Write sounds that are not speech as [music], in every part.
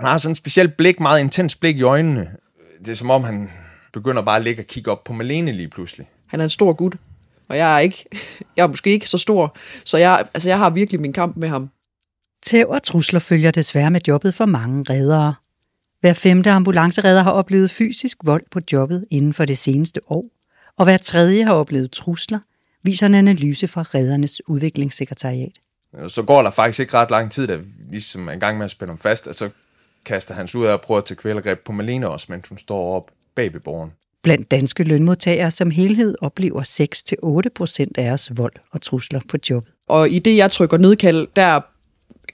Han har sådan en speciel blik, meget intens blik i øjnene. Det er som om, han begynder bare at ligge og kigge op på Malene lige pludselig. Han er en stor gut, og jeg er ikke, [laughs] jeg er måske ikke så stor, så jeg, altså jeg har virkelig min kamp med ham. Tæv og trusler følger desværre med jobbet for mange reddere. Hver femte ambulanceredder har oplevet fysisk vold på jobbet inden for det seneste år, og hver tredje har oplevet trusler, viser en analyse fra reddernes udviklingssekretariat. Så går der faktisk ikke ret lang tid, da vi ligesom er i gang med at spænde ham fast, og så kaster han sig ud af at prøve at tage kvælergreb på Malene også, mens hun står op bag ved borgeren. Blandt danske lønmodtagere som helhed oplever 6-8 procent af os vold og trusler på jobbet. Og i det, jeg trykker nedkald, der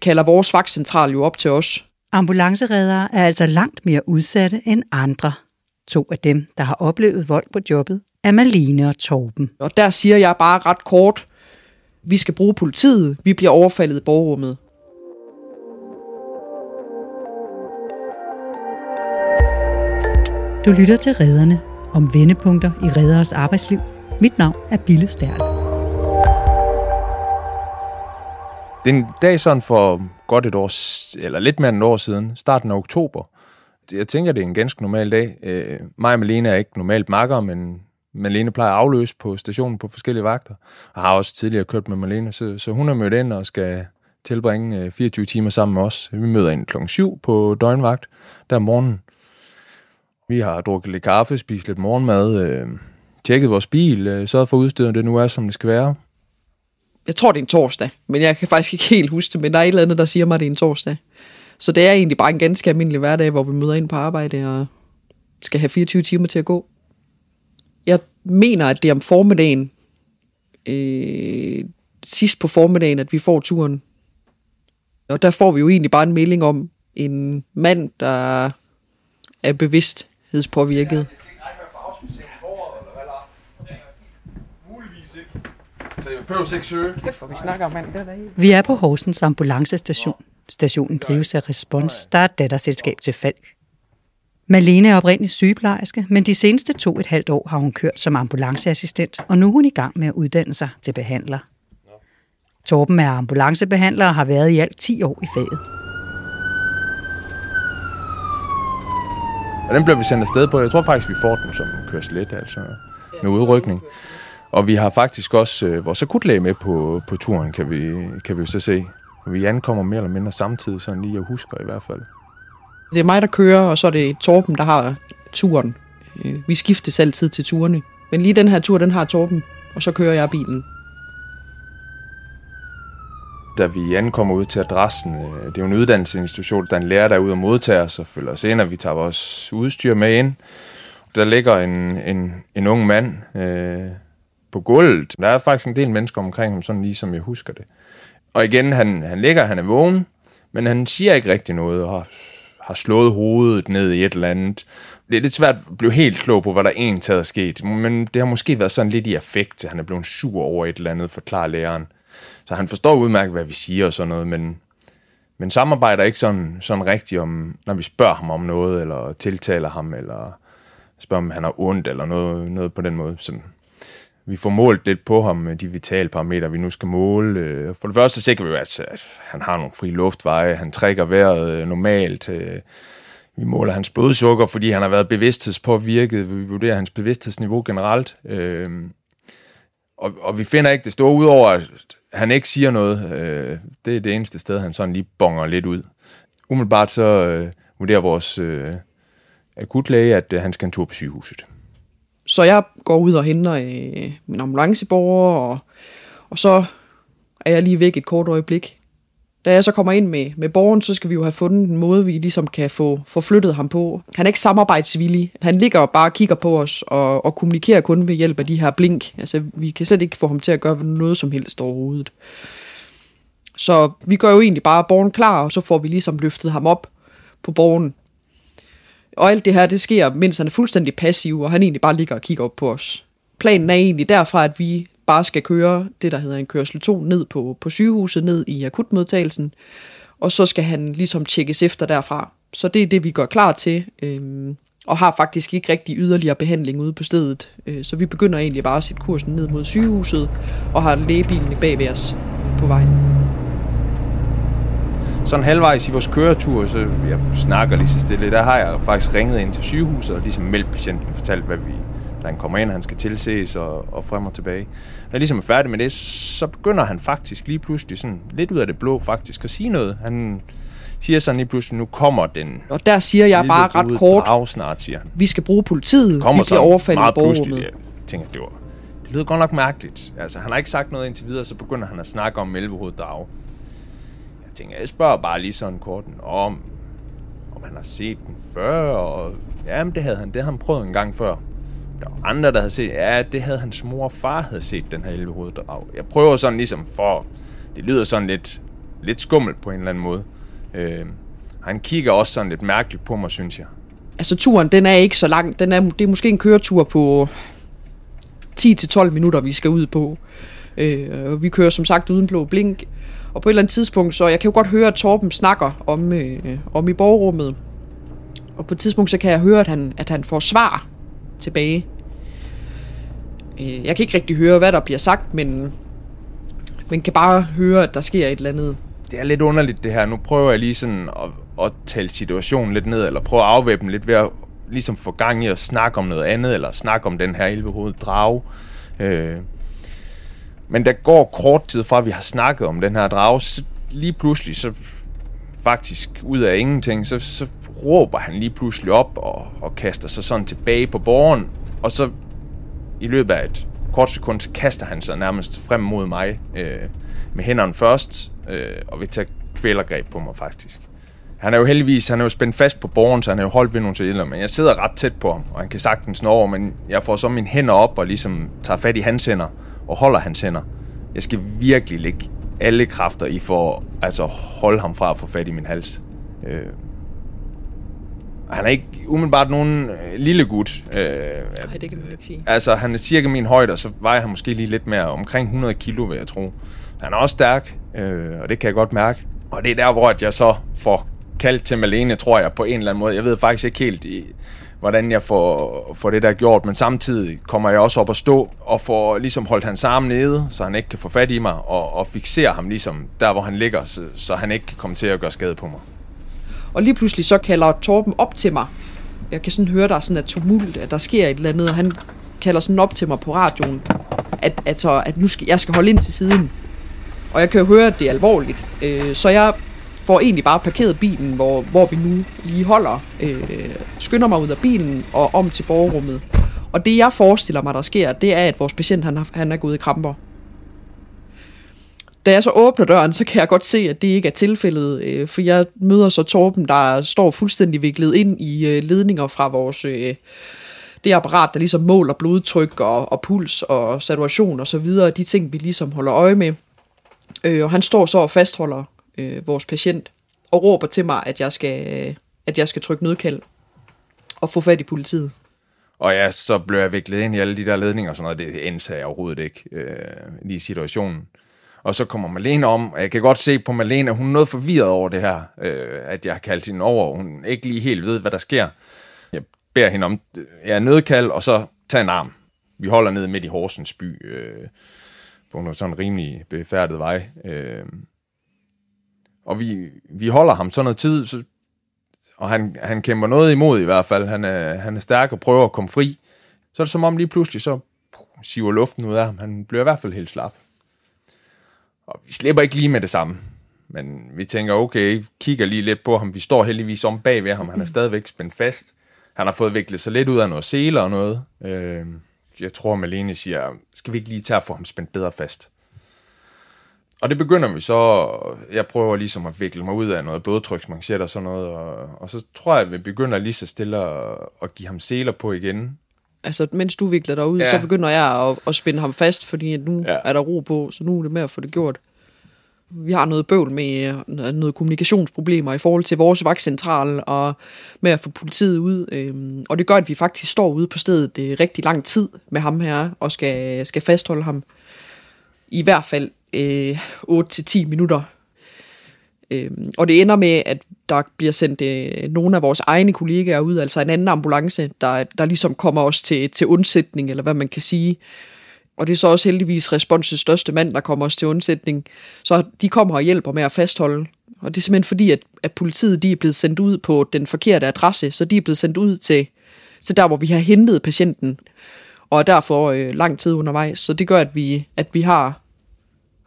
kalder vores vagtcentral jo op til os. Ambulancereddere er altså langt mere udsatte end andre. To af dem, der har oplevet vold på jobbet, er Malene og Torben. Og der siger jeg bare ret kort, vi skal bruge politiet, vi bliver overfaldet i borgerrummet. Du lytter til Redderne om vendepunkter i redderes arbejdsliv. Mit navn er Bille Stærl. Det er en dag sådan for godt et år, eller lidt mere end et år siden, starten af oktober. Jeg tænker, det er en ganske normal dag. Øh, mig og Malene er ikke normalt makker, men Malene plejer at afløse på stationen på forskellige vagter. Og har også tidligere kørt med Malene, så, så hun er mødt ind og skal tilbringe øh, 24 timer sammen med os. Vi møder ind klokken 7 på døgnvagt der om morgenen. Vi har drukket lidt kaffe, spist lidt morgenmad, øh, tjekket vores bil, øh, sørget for udstyret, det nu er, som det skal være. Jeg tror, det er en torsdag, men jeg kan faktisk ikke helt huske det, men der er et eller andet, der siger mig, at det er en torsdag. Så det er egentlig bare en ganske almindelig hverdag, hvor vi møder ind på arbejde og skal have 24 timer til at gå. Jeg mener, at det er om formiddagen, øh, sidst på formiddagen, at vi får turen. Og der får vi jo egentlig bare en melding om en mand, der er Kæft, hvor vi snakker om mand, det er der Vi er på Horsens ambulancestation. Stationen drives af Respons, der er et datterselskab til Falk. Malene er oprindeligt sygeplejerske, men de seneste to et halvt år har hun kørt som ambulanceassistent, og nu er hun i gang med at uddanne sig til behandler. Torben er ambulancebehandler og har været i alt 10 år i faget. Og den bliver vi sendt afsted på. Jeg tror faktisk, vi får den som kørslet, altså med udrykning. Og vi har faktisk også øh, vores akutlæge med på, på turen, kan vi, kan vi jo så se. Vi ankommer mere eller mindre samtidig, sådan lige jeg husker i hvert fald. Det er mig, der kører, og så er det Torben, der har turen. Øh, Vi skiftes altid til turene. Men lige den her tur, den har Torben, og så kører jeg bilen. Da vi ankommer ud til adressen, øh, det er jo en uddannelsesinstitution, der er en lærer, der er ude og modtage os og følger os ind, og vi tager vores udstyr med ind. Der ligger en, en, en ung mand øh, på gulvet. Der er faktisk en del mennesker omkring ham, sådan lige som jeg husker det. Og igen, han, han ligger, han er vågen, men han siger ikke rigtig noget, og har, har slået hovedet ned i et eller andet. Det er lidt svært at blive helt klog på, hvad der egentlig er sket, men det har måske været sådan lidt i affekt, han er blevet sur over et eller andet, forklarer læreren. Så han forstår udmærket, hvad vi siger og sådan noget, men, men samarbejder ikke sådan, sådan rigtigt om, når vi spørger ham om noget, eller tiltaler ham, eller spørger, om han har ondt, eller noget, noget på den måde. Sådan. Vi får målt lidt på ham med de vitale parametre, vi nu skal måle. Øh, for det første så sikrer vi jo, at at han har nogle fri luftveje, han trækker vejret øh, normalt. Øh. Vi måler hans blodsukker, fordi han har været bevidsthedspåvirket. Vi vurderer hans bevidsthedsniveau generelt. Øh, Og, og vi finder ikke det store, udover at han ikke siger noget. øh, Det er det eneste sted, han sådan lige bonger lidt ud. Umiddelbart så øh, vurderer vores øh, akutlæge, at øh, han skal en tur på sygehuset. Så jeg går ud og henter øh, min ambulanceborger, og, og så er jeg lige væk et kort øjeblik. Da jeg så kommer ind med, med borgen, så skal vi jo have fundet en måde, vi ligesom kan få, få flyttet ham på. Han er ikke samarbejdsvillig. Han ligger og bare kigger på os og, og kommunikerer kun ved hjælp af de her blink. Altså, vi kan slet ikke få ham til at gøre noget som helst overhovedet. Så vi gør jo egentlig bare borgen klar, og så får vi ligesom løftet ham op på borgen. Og alt det her, det sker, mens han er fuldstændig passiv, og han egentlig bare ligger og kigger op på os. Planen er egentlig derfra, at vi bare skal køre det, der hedder en kørsel 2, ned på, på sygehuset, ned i akutmodtagelsen, og så skal han ligesom tjekkes efter derfra. Så det er det, vi gør klar til, øh, og har faktisk ikke rigtig yderligere behandling ude på stedet. Øh, så vi begynder egentlig bare at sætte kursen ned mod sygehuset, og har lægebilen bag ved os på vejen. sådan halvvejs i vores køretur, så jeg snakker lige så stille. Der har jeg faktisk ringet ind til sygehuset og ligesom meldt patienten fortalt, hvad vi, når han kommer ind, han skal tilses og, og frem og tilbage. Når jeg ligesom er færdig med det, så begynder han faktisk lige pludselig sådan lidt ud af det blå faktisk at sige noget. Han siger sådan lige pludselig, nu kommer den Og der siger jeg bare ret kort, drag snart, siger han. vi skal bruge politiet, Kommer vi bliver overfaldet i borgerrummet. Jeg tænker, det var det lyder godt nok mærkeligt. Altså, han har ikke sagt noget indtil videre, så begynder han at snakke om Elvehoved Drage. Jeg tænker, jeg spørger bare lige sådan kort om, om han har set den før, og jamen, det havde han, det havde han prøvet en gang før. Der var andre, der havde set, ja, det havde hans mor og far havde set, den her elvehoveddrag. Jeg prøver sådan ligesom for, det lyder sådan lidt, lidt skummelt på en eller anden måde. Øh, han kigger også sådan lidt mærkeligt på mig, synes jeg. Altså turen, den er ikke så lang. Den er, det er måske en køretur på 10-12 minutter, vi skal ud på. Øh, og vi kører som sagt uden blå blink. Og på et eller andet tidspunkt, så jeg kan jo godt høre, at Torben snakker om, øh, om i borgerrummet. Og på et tidspunkt, så kan jeg høre, at han, at han får svar tilbage. Øh, jeg kan ikke rigtig høre, hvad der bliver sagt, men, men kan bare høre, at der sker et eller andet. det er lidt underligt det her. Nu prøver jeg lige sådan at, at tale situationen lidt ned, eller prøve at afvæbne lidt ved at ligesom få gang i at snakke om noget andet, eller snakke om den her elvehovedet drage. Øh. Men der går kort tid fra, at vi har snakket om den her drage, så lige pludselig, så faktisk ud af ingenting, så, så råber han lige pludselig op og, og kaster sig sådan tilbage på borgen, og så i løbet af et kort sekund, så kaster han sig nærmest frem mod mig øh, med hænderne først, øh, og vil tage kvælergreb på mig faktisk. Han er jo heldigvis, han er jo spændt fast på borgen, så han er jo holdt ved nogle sædler, men jeg sidder ret tæt på ham, og han kan sagtens nå over, men jeg får så mine hænder op og ligesom tager fat i hans hænder og holder hans hænder. Jeg skal virkelig lægge alle kræfter i for at altså holde ham fra at få fat i min hals. Øh, han er ikke umiddelbart nogen øh, lille gut. Øh, Nej, det kan man ikke sige. Altså, han er cirka min højde, og så vejer han måske lige lidt mere. Omkring 100 kilo, vil jeg tro. Han er også stærk, øh, og det kan jeg godt mærke. Og det er der, hvor jeg så får kaldt til Malene, tror jeg, på en eller anden måde. Jeg ved faktisk ikke helt, i, hvordan jeg får, får det der gjort, men samtidig kommer jeg også op at stå og får ligesom holdt hans arm nede, så han ikke kan få fat i mig, og, og fixere ham ligesom der, hvor han ligger, så, så han ikke kan komme til at gøre skade på mig. Og lige pludselig så kalder Torben op til mig. Jeg kan sådan høre, der er sådan et tumult, at der sker et eller andet, og han kalder sådan op til mig på radioen, at, at, så, at nu skal, jeg skal holde ind til siden. Og jeg kan jo høre, at det er alvorligt. Øh, så jeg får egentlig bare parkeret bilen, hvor, hvor vi nu lige holder. Øh, skynder mig ud af bilen og om til borgerrummet. Og det jeg forestiller mig, der sker, det er, at vores patient han, han er gået i kramper. Da jeg så åbner døren, så kan jeg godt se, at det ikke er tilfældet, øh, for jeg møder så Torben, der står fuldstændig viklet ind i øh, ledninger fra vores øh, det apparat, der ligesom måler blodtryk og, og puls og saturation og så videre, de ting, vi ligesom holder øje med. Øh, og han står så og fastholder øh, vores patient og råber til mig, at jeg skal, øh, at jeg skal trykke nødkald og få fat i politiet. Og ja, så blev jeg viklet ind i alle de der ledninger og sådan noget. Det indsager jeg overhovedet ikke øh, lige i situationen. Og så kommer Malene om, og jeg kan godt se på Malene, at hun er noget forvirret over det her, øh, at jeg har kaldt hende over, og hun ikke lige helt ved, hvad der sker. Jeg beder hende om ja, nødkald, og så tager en arm. Vi holder ned midt i Horsens by, øh, på en sådan rimelig befærdet vej. Øh, og vi, vi holder ham sådan noget tid, så, og han, han kæmper noget imod i hvert fald. Han er, han er stærk og prøver at komme fri. Så er det som om lige pludselig, så siver luften ud af ham. Han bliver i hvert fald helt slap. Og vi slipper ikke lige med det samme. Men vi tænker, okay, kigger lige lidt på ham. Vi står heldigvis om bag ved ham. Han er stadigvæk spændt fast. Han har fået viklet sig lidt ud af noget seler og noget. Øh, jeg tror, Malene siger, skal vi ikke lige tage at få ham spændt bedre fast? Og det begynder vi så, jeg prøver ligesom at vikle mig ud af noget blodtryksmanchet og sådan noget, og, og så tror jeg, at vi begynder lige så stille at, at give ham seler på igen. Altså, mens du vikler dig ud, ja. Så begynder jeg at, at spænde ham fast, fordi nu ja. Ja. er der ro på, så nu er det med at få det gjort. Vi har noget bøvl med øh, noget kommunikationsproblemer i forhold til vores vagtcentral og med at få politiet ud. Øhm, og det gør, at vi faktisk står ude på stedet øh, rigtig lang tid med ham her og skal, skal fastholde ham i hvert fald øh, 8-10 minutter. Øhm, og det ender med, at der bliver sendt øh, nogle af vores egne kollegaer ud, altså en anden ambulance, der, der ligesom kommer os til, til undsætning, eller hvad man kan sige. Og det er så også heldigvis responsets største mand, der kommer os til undsætning. Så de kommer og hjælper med at fastholde Og det er simpelthen fordi, at, at politiet de er blevet sendt ud på den forkerte adresse, så de er blevet sendt ud til, til der, hvor vi har hentet patienten, og er derfor øh, lang tid undervejs. Så det gør, at vi, at vi har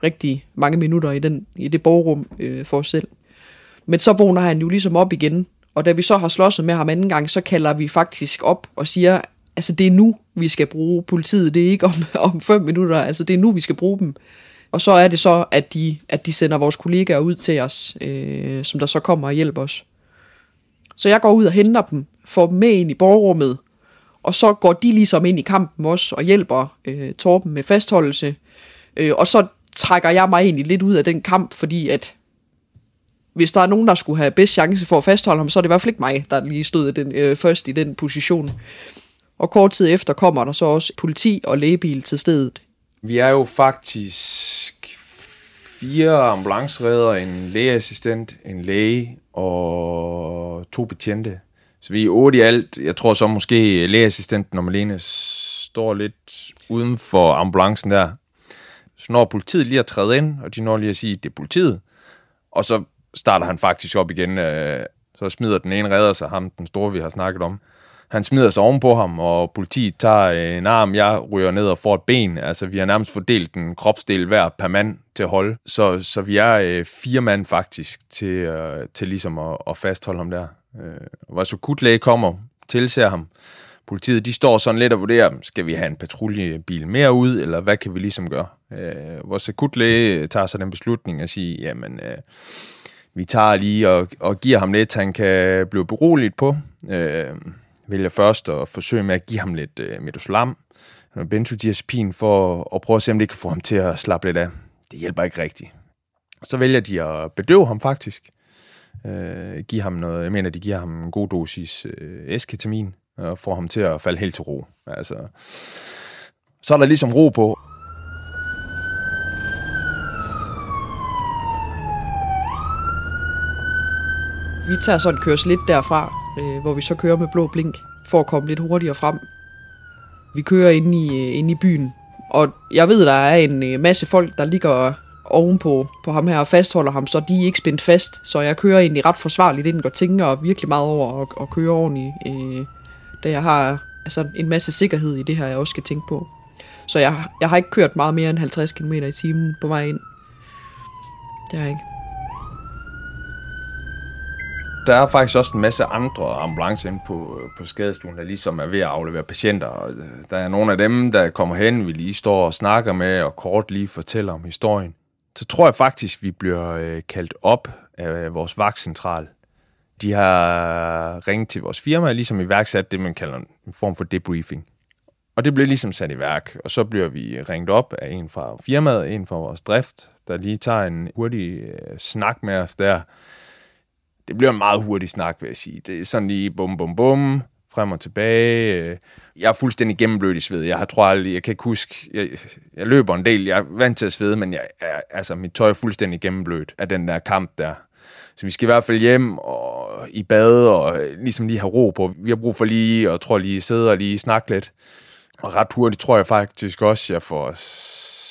rigtig mange minutter i, den, i det borgerrum øh, for os selv. Men så vågner han jo ligesom op igen, og da vi så har slåsset med ham anden gang, så kalder vi faktisk op og siger, altså det er nu, vi skal bruge politiet, det er ikke om, [laughs] om fem minutter, altså det er nu, vi skal bruge dem. Og så er det så, at de, at de sender vores kollegaer ud til os, øh, som der så kommer og hjælper os. Så jeg går ud og henter dem, får dem med ind i borgerrummet, og så går de ligesom ind i kampen også og hjælper øh, Torben med fastholdelse. Øh, og så trækker jeg mig egentlig lidt ud af den kamp, fordi at hvis der er nogen, der skulle have bedst chance for at fastholde ham, så er det i hvert fald ikke mig, der lige stod den, øh, først i den position. Og kort tid efter kommer der så også politi og lægebil til stedet. Vi er jo faktisk fire ambulanceredder, en lægeassistent, en læge og to betjente. Så vi er otte i alt. Jeg tror så måske lægeassistenten og Malene står lidt uden for ambulancen der. Så når politiet lige er træde ind, og de når lige at sige, at det er politiet, og så starter han faktisk op igen. Øh, så smider den ene redder sig, ham den store, vi har snakket om. Han smider sig ovenpå ham, og politiet tager en arm, jeg ryger ned og får et ben. Altså, vi har nærmest fordelt en kropsdel hver per mand til at holde. Så, så vi er øh, fire mand faktisk til, øh, til ligesom at, at fastholde ham der. Øh, hvor så kutlæge kommer, tilser ham. Politiet, de står sådan lidt og vurderer, skal vi have en patruljebil mere ud, eller hvad kan vi ligesom gøre? Øh, vores akutlæge tager så den beslutning at sige, jamen, øh, vi tager lige og, og giver ham lidt, han kan blive beroliget på. Øh, vælger først at forsøge med at give ham lidt øh, medosolam, benzodiazepin, for at prøve at se, om det kan få ham til at slappe lidt af. Det hjælper ikke rigtigt. Så vælger de at bedøve ham faktisk. Øh, give ham noget, jeg mener, de giver ham en god dosis øh, esketamin, og får ham til at falde helt til ro. Altså, så er der ligesom ro på. Vi tager sådan køres lidt derfra, øh, hvor vi så kører med blå blink, for at komme lidt hurtigere frem. Vi kører ind i, øh, ind i byen, og jeg ved, der er en øh, masse folk, der ligger ovenpå på ham her og fastholder ham, så de er ikke spændt fast. Så jeg kører egentlig ret forsvarligt ind og tænker virkelig meget over at, at køre ordentligt, øh, da jeg har altså, en masse sikkerhed i det her, jeg også skal tænke på. Så jeg, jeg har ikke kørt meget mere end 50 km i timen på vej ind. Det har jeg ikke. Der er faktisk også en masse andre ambulancer inde på, på skadestuen, der ligesom er ved at aflevere patienter. Og øh, der er nogle af dem, der kommer hen, vi lige står og snakker med, og kort lige fortæller om historien. Så tror jeg faktisk, vi bliver øh, kaldt op af vores vagtcentral. De har ringet til vores firma, ligesom iværksat det, man kalder en form for debriefing. Og det blev ligesom sat i værk, og så bliver vi ringet op af en fra firmaet, en fra vores drift, der lige tager en hurtig øh, snak med os der, det bliver en meget hurtig snak, vil jeg sige. Det er sådan lige bum, bum, bum, frem og tilbage. Øh, jeg er fuldstændig gennemblødt i sved. Jeg har tror aldrig, jeg kan ikke huske, jeg, jeg løber en del, jeg er vant til at svede, men jeg, jeg, altså, mit tøj er fuldstændig gennemblødt af den der kamp der. Så vi skal i hvert fald hjem og i bad og øh, ligesom lige have ro på. Vi har brug for lige, og tror lige sidde og lige snakke lidt. Og ret hurtigt tror jeg faktisk også, jeg får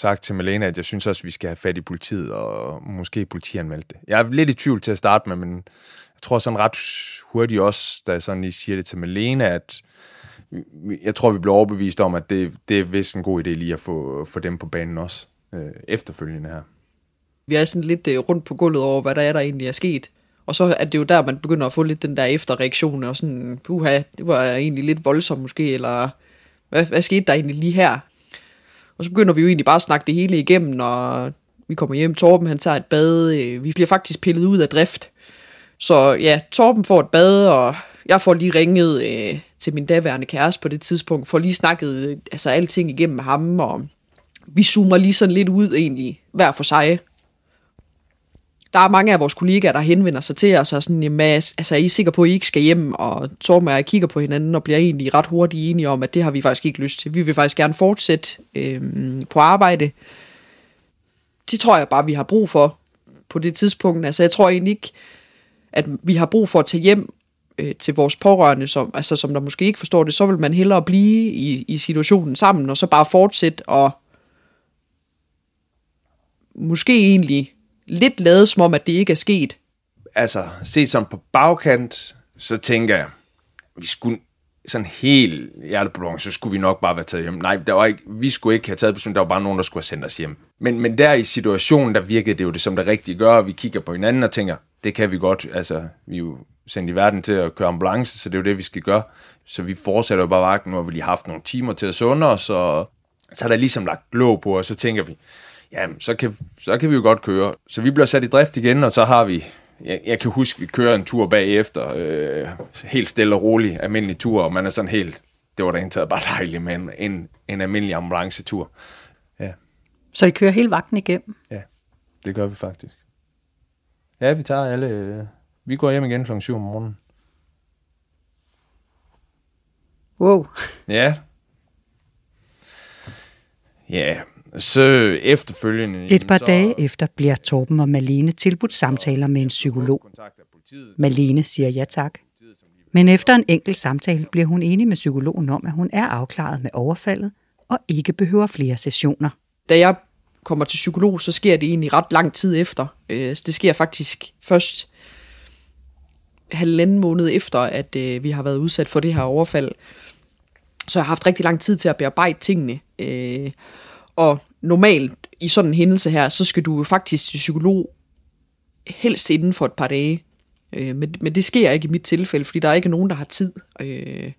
sagt til Melena, at jeg synes også, at vi skal have fat i politiet, og måske politianmelde det. Jeg er lidt i tvivl til at starte med, men jeg tror sådan ret hurtigt også, da jeg sådan lige siger det til Melena, at jeg tror, vi bliver overbevist om, at det, det er vist en god idé lige at få, få dem på banen også, øh, efterfølgende her. Vi er sådan lidt øh, rundt på gulvet over, hvad der er, der egentlig er sket. Og så er det jo der, man begynder at få lidt den der efterreaktion, og sådan, puha, det var egentlig lidt voldsomt måske, eller hvad, hvad skete der egentlig lige her? Og så begynder vi jo egentlig bare at snakke det hele igennem, og vi kommer hjem. Torben han tager et bad. Øh, vi bliver faktisk pillet ud af drift. Så ja, Torben får et bad, og jeg får lige ringet øh, til min daværende kæreste på det tidspunkt, får lige snakket øh, altså, alting igennem med ham, og vi zoomer lige sådan lidt ud egentlig, hver for sig der er mange af vores kollegaer, der henvender sig til os, og sådan, jamen, altså, er I sikre på, at I ikke skal hjem? Og Torben og jeg kigger på hinanden og bliver egentlig ret hurtigt enige om, at det har vi faktisk ikke lyst til. Vi vil faktisk gerne fortsætte øh, på arbejde. Det tror jeg bare, vi har brug for på det tidspunkt. Altså, jeg tror egentlig ikke, at vi har brug for at tage hjem øh, til vores pårørende, som, altså, som der måske ikke forstår det, så vil man hellere blive i, i situationen sammen, og så bare fortsætte og måske egentlig lidt lavet som om, at det ikke er sket, altså, set som på bagkant, så tænker jeg, vi skulle sådan helt hjerteblående, så skulle vi nok bare være taget hjem. Nej, der var ikke, vi skulle ikke have taget beslutningen, der var bare nogen, der skulle have sendt os hjem. Men, men der i situationen, der virkede det jo det som det rigtige gør, og vi kigger på hinanden og tænker, det kan vi godt, altså vi er jo sendt i verden til at køre ambulance, så det er jo det, vi skal gøre. Så vi fortsætter jo bare vagten, nu har vi lige haft nogle timer til at sunde os, og så er der ligesom lagt låg på, og så tænker vi, jamen, så kan, så kan vi jo godt køre. Så vi bliver sat i drift igen, og så har vi, jeg, jeg kan huske, vi kører en tur bagefter, øh, helt stille og rolig, almindelig tur, og man er sådan helt, det var da indtaget bare dejligt med en, en, en almindelig ambulancetur. Ja. Så I kører hele vagten igennem? Ja, det gør vi faktisk. Ja, vi tager alle, øh, vi går hjem igen kl. 7 om morgenen. Wow. Ja. Ja, så efterfølgende... Et par så, dage efter bliver Torben og Malene tilbudt samtaler med en psykolog. Malene siger ja tak. Men efter en enkelt samtale bliver hun enig med psykologen om, at hun er afklaret med overfaldet og ikke behøver flere sessioner. Da jeg kommer til psykolog, så sker det egentlig ret lang tid efter. Øh, så det sker faktisk først halvanden måned efter, at øh, vi har været udsat for det her overfald. Så jeg har haft rigtig lang tid til at bearbejde tingene. Og normalt i sådan en hændelse her, så skal du jo faktisk til psykolog helst inden for et par dage. Øh, men, men det sker ikke i mit tilfælde, fordi der er ikke nogen, der har tid. Øh,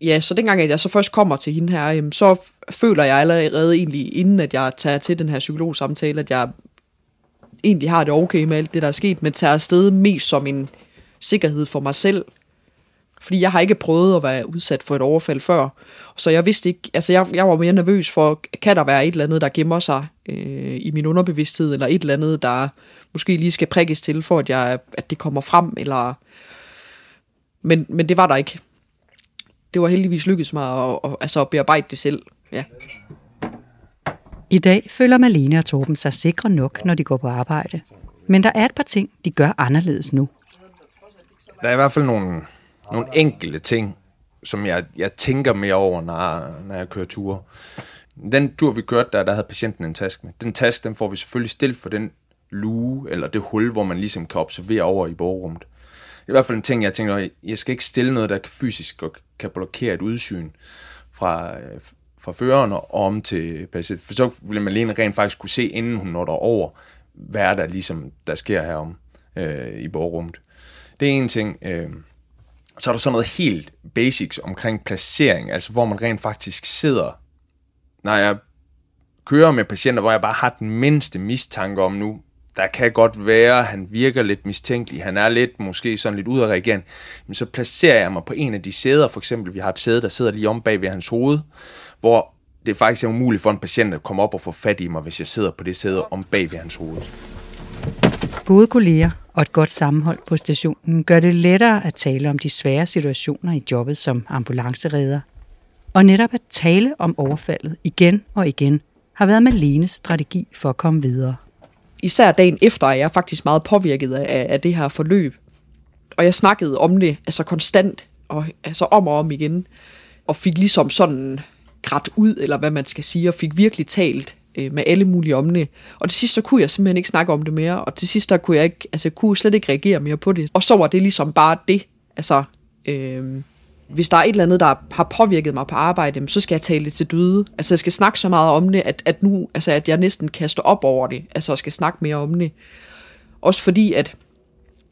ja, så dengang, at jeg så først kommer til hende her, jamen, så føler jeg allerede egentlig, inden at jeg tager til den her psykologsamtale, at jeg egentlig har det okay med alt det, der er sket, men tager afsted mest som en sikkerhed for mig selv. Fordi jeg har ikke prøvet at være udsat for et overfald før. Så jeg vidste ikke, altså jeg, jeg var mere nervøs for, kan der være et eller andet, der gemmer sig øh, i min underbevidsthed, eller et eller andet, der måske lige skal prikkes til, for at, jeg, at det kommer frem, eller... Men, men det var der ikke. Det var heldigvis lykkedes mig at, at, altså at bearbejde det selv. Ja. I dag føler Malene og Torben sig sikre nok, når de går på arbejde. Men der er et par ting, de gør anderledes nu. Der er i hvert fald nogle, nogle enkelte ting, som jeg, jeg tænker mere over, når, når jeg kører ture. Den tur, vi kørte der, der havde patienten en taske med. Den taske, den får vi selvfølgelig stillet for den luge, eller det hul, hvor man ligesom kan observere over i borgerummet. Det er i hvert fald en ting, jeg tænker, jeg skal ikke stille noget, der fysisk kan blokere et udsyn fra, fra føreren og om til patienten. For så vil Malene rent faktisk kunne se, inden hun når derover, hvad er der ligesom, der sker herom øh, i borgerummet. Det er en ting. Øh, så er der sådan noget helt basics omkring placering, altså hvor man rent faktisk sidder, når jeg kører med patienter, hvor jeg bare har den mindste mistanke om nu, der kan godt være, at han virker lidt mistænkelig, han er lidt, måske sådan lidt udadreagerende, men så placerer jeg mig på en af de sæder, for eksempel, vi har et sæde, der sidder lige om bag ved hans hoved, hvor det faktisk er umuligt for en patient at komme op og få fat i mig, hvis jeg sidder på det sæde om bag ved hans hoved. Gode kolleger og et godt sammenhold på stationen gør det lettere at tale om de svære situationer i jobbet som ambulanceredder. Og netop at tale om overfaldet igen og igen har været Malenes strategi for at komme videre. Især dagen efter er jeg faktisk meget påvirket af, af det her forløb. Og jeg snakkede om det altså konstant, og altså om og om igen, og fik ligesom sådan grædt ud, eller hvad man skal sige, og fik virkelig talt øh, med alle mulige omne. Og til sidst så kunne jeg simpelthen ikke snakke om det mere, og til sidst der kunne jeg ikke, altså jeg kunne slet ikke reagere mere på det. Og så var det ligesom bare det, altså... Øh, hvis der er et eller andet, der har påvirket mig på arbejde, så skal jeg tale det til døde. Altså, jeg skal snakke så meget om det, at, at nu, altså, at jeg næsten kaster op over det. Altså, jeg skal snakke mere om det. Også fordi, at,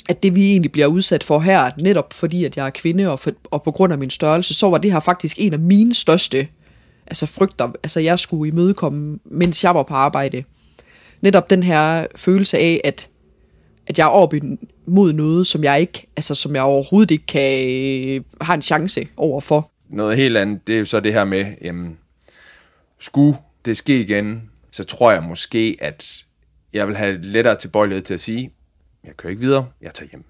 at det vi egentlig bliver udsat for her, netop fordi, at jeg er kvinde, og, for, og på grund af min størrelse, så var det her faktisk en af mine største altså frygter, altså jeg skulle imødekomme, mens jeg var på arbejde. Netop den her følelse af, at, at jeg er oppe mod noget, som jeg ikke, altså som jeg overhovedet ikke kan øh, have en chance overfor. Noget helt andet, det er jo så det her med, jamen, skulle det ske igen, så tror jeg måske, at jeg vil have lettere tilbøjelighed til at sige, jeg kører ikke videre, jeg tager hjem.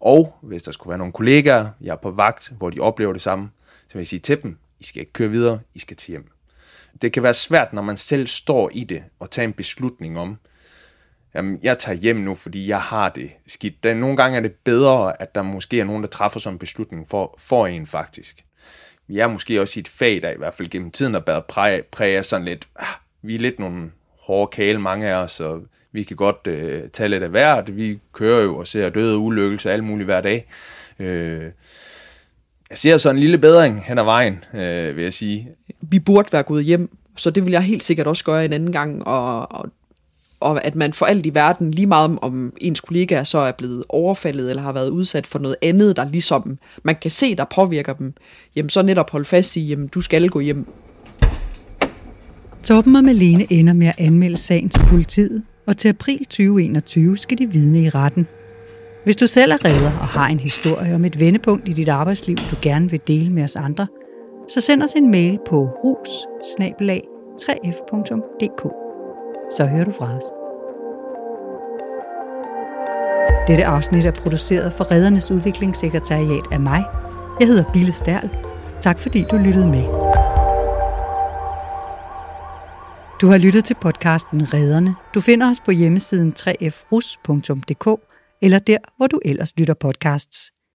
Og hvis der skulle være nogle kollegaer, jeg er på vagt, hvor de oplever det samme, så vil jeg sige til dem, i skal ikke køre videre, I skal til hjem. Det kan være svært, når man selv står i det, og tage en beslutning om, jamen, jeg tager hjem nu, fordi jeg har det skidt. Der, nogle gange er det bedre, at der måske er nogen, der træffer sådan en beslutning for, for en faktisk. Vi er måske også i et fag, der i hvert fald gennem tiden har været præget præg af sådan lidt, ah, vi er lidt nogle hårde kale, mange af os, og Vi kan godt øh, tage lidt af hvert. Vi kører jo og ser døde ulykkelse alt muligt hver dag. Øh, jeg ser så en lille bedring hen ad vejen, øh, vil jeg sige. Vi burde være gået hjem, så det vil jeg helt sikkert også gøre en anden gang, og, og, og at man for alt i verden, lige meget om ens kollegaer så er blevet overfaldet, eller har været udsat for noget andet, der ligesom man kan se, der påvirker dem, jamen så netop hold fast i, jamen du skal gå hjem. Torben og Malene ender med at anmelde sagen til politiet, og til april 2021 skal de vidne i retten. Hvis du selv er redder og har en historie om et vendepunkt i dit arbejdsliv, du gerne vil dele med os andre, så send os en mail på rus 3f.dk. Så hører du fra os. Dette afsnit er produceret for Reddernes Udviklingssekretariat af mig. Jeg hedder Bille Stærl. Tak fordi du lyttede med. Du har lyttet til podcasten Redderne. Du finder os på hjemmesiden 3frus.dk eller der, hvor du ellers lytter podcasts.